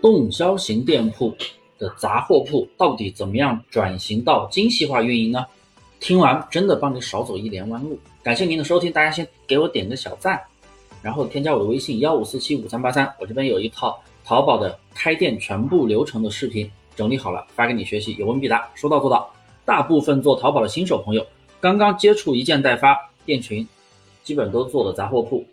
动销型店铺的杂货铺到底怎么样转型到精细化运营呢？听完真的帮你少走一连弯路。感谢您的收听，大家先给我点个小赞，然后添加我的微信幺五四七五三八三，我这边有一套淘宝的开店全部流程的视频整理好了，发给你学习，有问必答，说到做到。大部分做淘宝的新手朋友，刚刚接触一件代发店群，基本都做的杂货铺。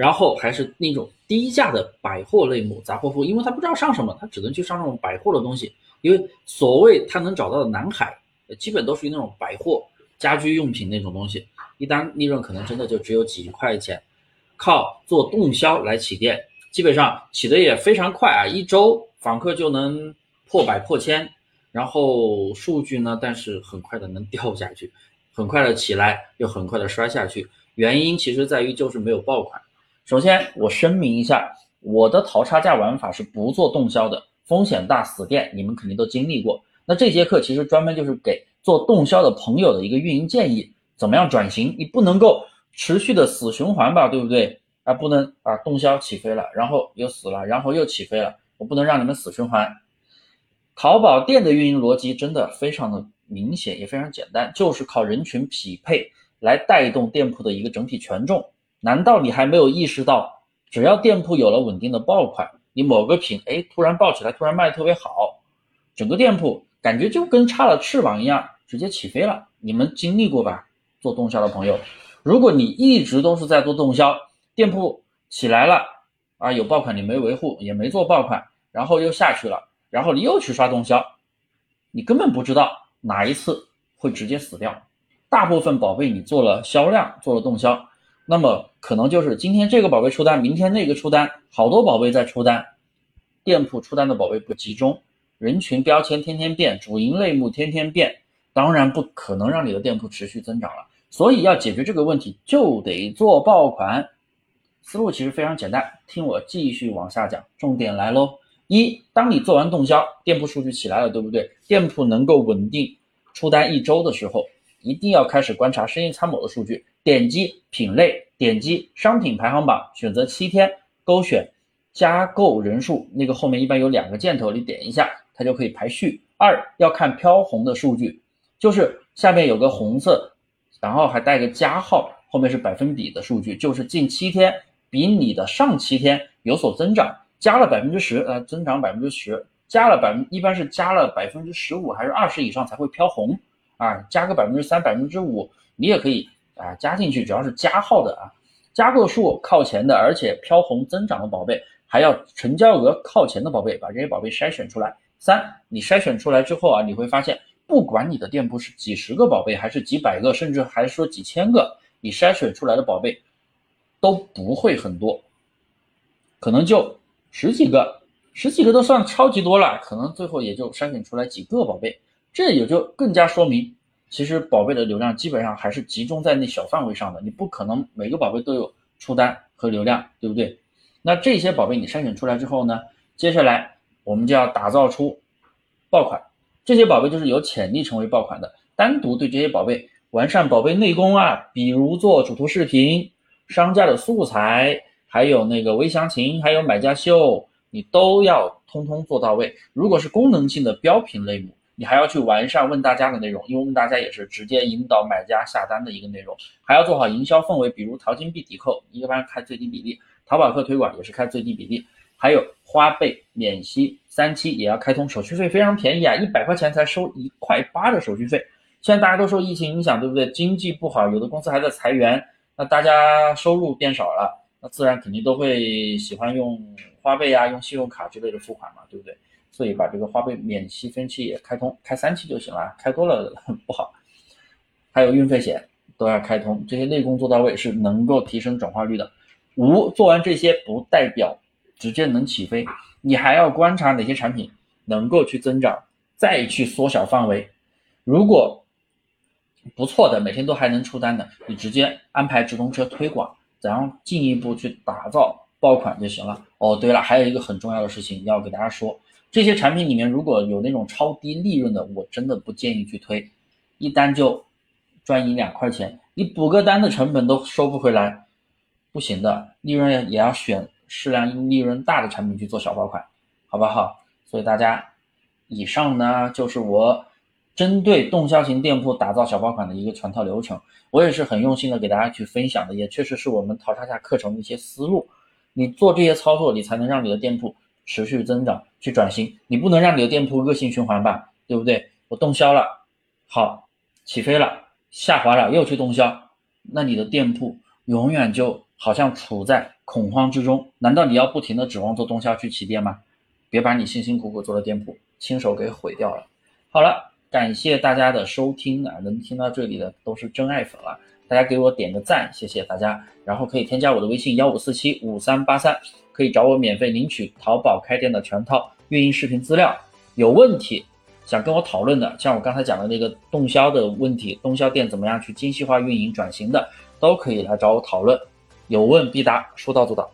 然后还是那种低价的百货类目杂货铺，因为他不知道上什么，他只能去上那种百货的东西。因为所谓他能找到的南海，基本都属于那种百货家居用品那种东西，一单利润可能真的就只有几块钱。靠做动销来起店，基本上起的也非常快啊，一周访客就能破百破千，然后数据呢，但是很快的能掉下去，很快的起来又很快的摔下去，原因其实在于就是没有爆款。首先，我声明一下，我的淘差价玩法是不做动销的，风险大，死店，你们肯定都经历过。那这节课其实专门就是给做动销的朋友的一个运营建议，怎么样转型？你不能够持续的死循环吧，对不对？啊，不能啊，动销起飞了，然后又死了，然后又起飞了，我不能让你们死循环。淘宝店的运营逻辑真的非常的明显，也非常简单，就是靠人群匹配来带动店铺的一个整体权重。难道你还没有意识到，只要店铺有了稳定的爆款，你某个品哎突然爆起来，突然卖的特别好，整个店铺感觉就跟插了翅膀一样，直接起飞了。你们经历过吧？做动销的朋友，如果你一直都是在做动销，店铺起来了啊，有爆款你没维护，也没做爆款，然后又下去了，然后你又去刷动销，你根本不知道哪一次会直接死掉。大部分宝贝你做了销量，做了动销。那么可能就是今天这个宝贝出单，明天那个出单，好多宝贝在出单，店铺出单的宝贝不集中，人群标签天天变，主营类目天天变，当然不可能让你的店铺持续增长了。所以要解决这个问题，就得做爆款。思路其实非常简单，听我继续往下讲，重点来喽。一，当你做完动销，店铺数据起来了，对不对？店铺能够稳定出单一周的时候，一定要开始观察生意参谋的数据。点击品类，点击商品排行榜，选择七天，勾选加购人数，那个后面一般有两个箭头，你点一下，它就可以排序。二要看飘红的数据，就是下面有个红色，然后还带个加号，后面是百分比的数据，就是近七天比你的上七天有所增长，加了百分之十，呃，增长百分之十，加了百分，一般是加了百分之十五还是二十以上才会飘红啊，加个百分之三、百分之五，你也可以。啊，加进去只要是加号的啊，加购数靠前的，而且飘红增长的宝贝，还要成交额靠前的宝贝，把这些宝贝筛选出来。三，你筛选出来之后啊，你会发现，不管你的店铺是几十个宝贝，还是几百个，甚至还是说几千个，你筛选出来的宝贝都不会很多，可能就十几个，十几个都算超级多了，可能最后也就筛选出来几个宝贝，这也就更加说明。其实宝贝的流量基本上还是集中在那小范围上的，你不可能每个宝贝都有出单和流量，对不对？那这些宝贝你筛选出来之后呢，接下来我们就要打造出爆款，这些宝贝就是有潜力成为爆款的。单独对这些宝贝完善宝贝内功啊，比如做主图视频、商家的素材，还有那个微详情，还有买家秀，你都要通通做到位。如果是功能性的标品类目。你还要去完善问大家的内容，因为问大家也是直接引导买家下单的一个内容，还要做好营销氛围，比如淘金币抵扣，一般开最低比例；淘宝客推广也是开最低比例，还有花呗免息三期也要开通，手续费非常便宜啊，一百块钱才收一块八的手续费。现在大家都受疫情影响，对不对？经济不好，有的公司还在裁员，那大家收入变少了，那自然肯定都会喜欢用花呗呀、用信用卡之类的付款嘛，对不对？所以把这个花呗免息分期也开通，开三期就行了，开多了 不好。还有运费险都要开通，这些内功做到位是能够提升转化率的。五做完这些不代表直接能起飞，你还要观察哪些产品能够去增长，再去缩小范围。如果不错的，每天都还能出单的，你直接安排直通车推广，然后进一步去打造爆款就行了。哦，对了，还有一个很重要的事情要给大家说。这些产品里面如果有那种超低利润的，我真的不建议去推，一单就赚一两块钱，你补个单的成本都收不回来，不行的。利润也要选适量利润大的产品去做小爆款，好不好？所以大家，以上呢就是我针对动销型店铺打造小爆款的一个全套流程。我也是很用心的给大家去分享的，也确实是我们淘差价课程的一些思路。你做这些操作，你才能让你的店铺持续增长，去转型。你不能让你的店铺恶性循环吧，对不对？我动销了，好，起飞了，下滑了，又去动销，那你的店铺永远就好像处在恐慌之中。难道你要不停的指望做动销去起店吗？别把你辛辛苦苦做的店铺亲手给毁掉了。好了，感谢大家的收听啊，能听到这里的都是真爱粉了。大家给我点个赞，谢谢大家。然后可以添加我的微信幺五四七五三八三，可以找我免费领取淘宝开店的全套运营视频资料。有问题想跟我讨论的，像我刚才讲的那个动销的问题，动销店怎么样去精细化运营转型的，都可以来找我讨论。有问必答，说到做到。